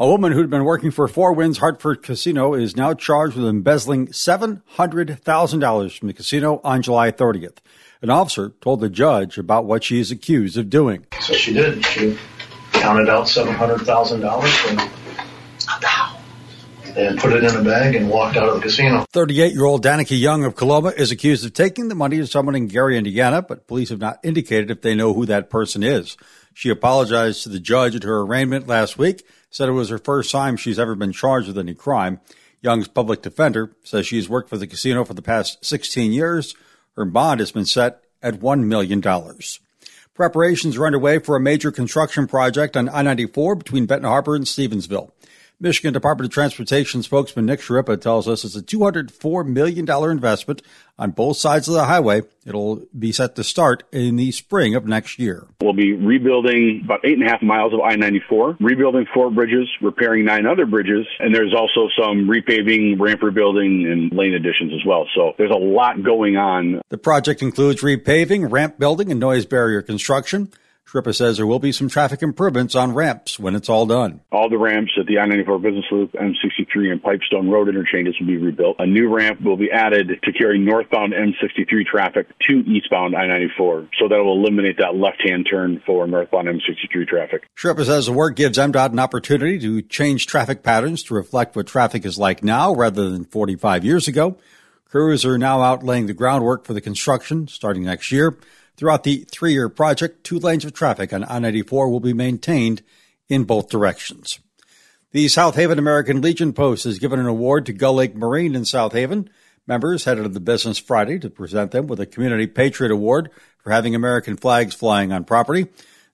A woman who'd been working for Four Winds Hartford Casino is now charged with embezzling $700,000 from the casino on July 30th. An officer told the judge about what she is accused of doing. So she did. She counted out $700,000 and, and put it in a bag and walked out of the casino. 38 year old Danica Young of Coloma is accused of taking the money to someone in Gary, Indiana, but police have not indicated if they know who that person is. She apologized to the judge at her arraignment last week said it was her first time she's ever been charged with any crime. Young's public defender says she's worked for the casino for the past 16 years. Her bond has been set at $1 million. Preparations are underway for a major construction project on I 94 between Benton Harbor and Stevensville. Michigan Department of Transportation spokesman Nick Schirripa tells us it's a $204 million investment on both sides of the highway. It'll be set to start in the spring of next year. We'll be rebuilding about eight and a half miles of I-94, rebuilding four bridges, repairing nine other bridges, and there's also some repaving, ramp rebuilding, and lane additions as well. So there's a lot going on. The project includes repaving, ramp building, and noise barrier construction. Schirripa says there will be some traffic improvements on ramps when it's all done. All the ramps at the I-94 Business Loop, M63, and Pipestone Road interchanges will be rebuilt. A new ramp will be added to carry northbound M63 traffic to eastbound I-94, so that will eliminate that left-hand turn for northbound M63 traffic. Schirripa says the work gives MDOT an opportunity to change traffic patterns to reflect what traffic is like now rather than 45 years ago. Crews are now out laying the groundwork for the construction starting next year. Throughout the three year project, two lanes of traffic on I 94 will be maintained in both directions. The South Haven American Legion Post has given an award to Gull Lake Marine in South Haven. Members headed to the business Friday to present them with a Community Patriot Award for having American flags flying on property.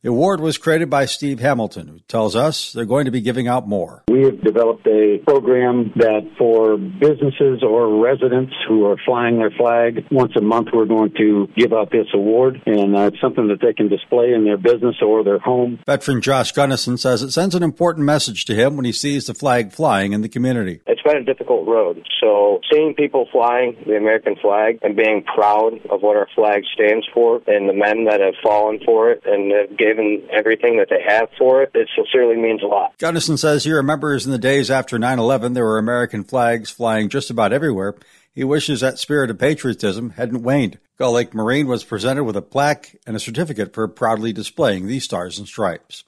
The award was created by Steve Hamilton, who tells us they're going to be giving out more. We have developed a program that for businesses or residents who are flying their flag, once a month we're going to give out this award, and uh, it's something that they can display in their business or their home. Veteran Josh Gunnison says it sends an important message to him when he sees the flag flying in the community. Been a difficult road, so seeing people flying the American flag and being proud of what our flag stands for and the men that have fallen for it and have given everything that they have for it, it sincerely means a lot. Gunnison says he remembers in the days after 9 11, there were American flags flying just about everywhere. He wishes that spirit of patriotism hadn't waned. Gull Lake Marine was presented with a plaque and a certificate for proudly displaying these stars and stripes.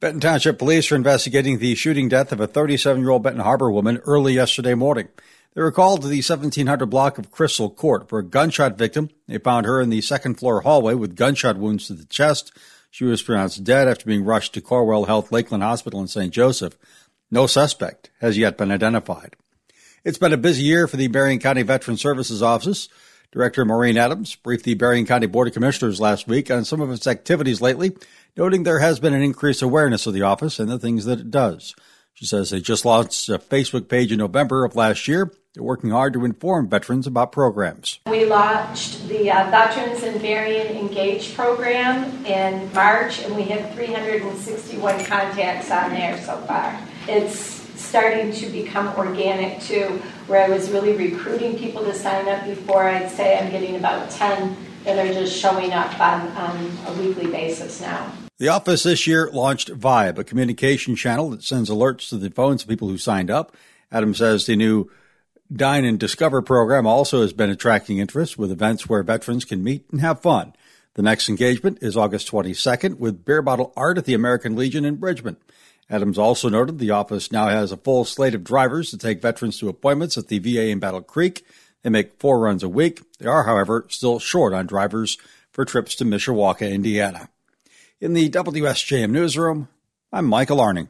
Benton Township Police are investigating the shooting death of a 37 year old Benton Harbor woman early yesterday morning. They were called to the 1700 block of Crystal Court for a gunshot victim. They found her in the second floor hallway with gunshot wounds to the chest. She was pronounced dead after being rushed to Corewell Health Lakeland Hospital in St. Joseph. No suspect has yet been identified. It's been a busy year for the Berrien County Veteran Services Office. Director Maureen Adams briefed the Berrien County Board of Commissioners last week on some of its activities lately, noting there has been an increased awareness of the office and the things that it does. She says they just launched a Facebook page in November of last year they're working hard to inform veterans about programs. We launched the uh, Veterans and Berrien Engage program in March, and we have 361 contacts on there so far. It's starting to become organic too, where I was really recruiting people to sign up before. I'd say I'm getting about 10 that are just showing up on, on a weekly basis now. The office this year launched Vibe, a communication channel that sends alerts to the phones of people who signed up. Adam says the new Dine and Discover program also has been attracting interest with events where veterans can meet and have fun. The next engagement is August 22nd with beer bottle art at the American Legion in Bridgman. Adams also noted the office now has a full slate of drivers to take veterans to appointments at the VA in Battle Creek. They make four runs a week. They are, however, still short on drivers for trips to Mishawaka, Indiana. In the WSJM newsroom, I'm Michael Arning.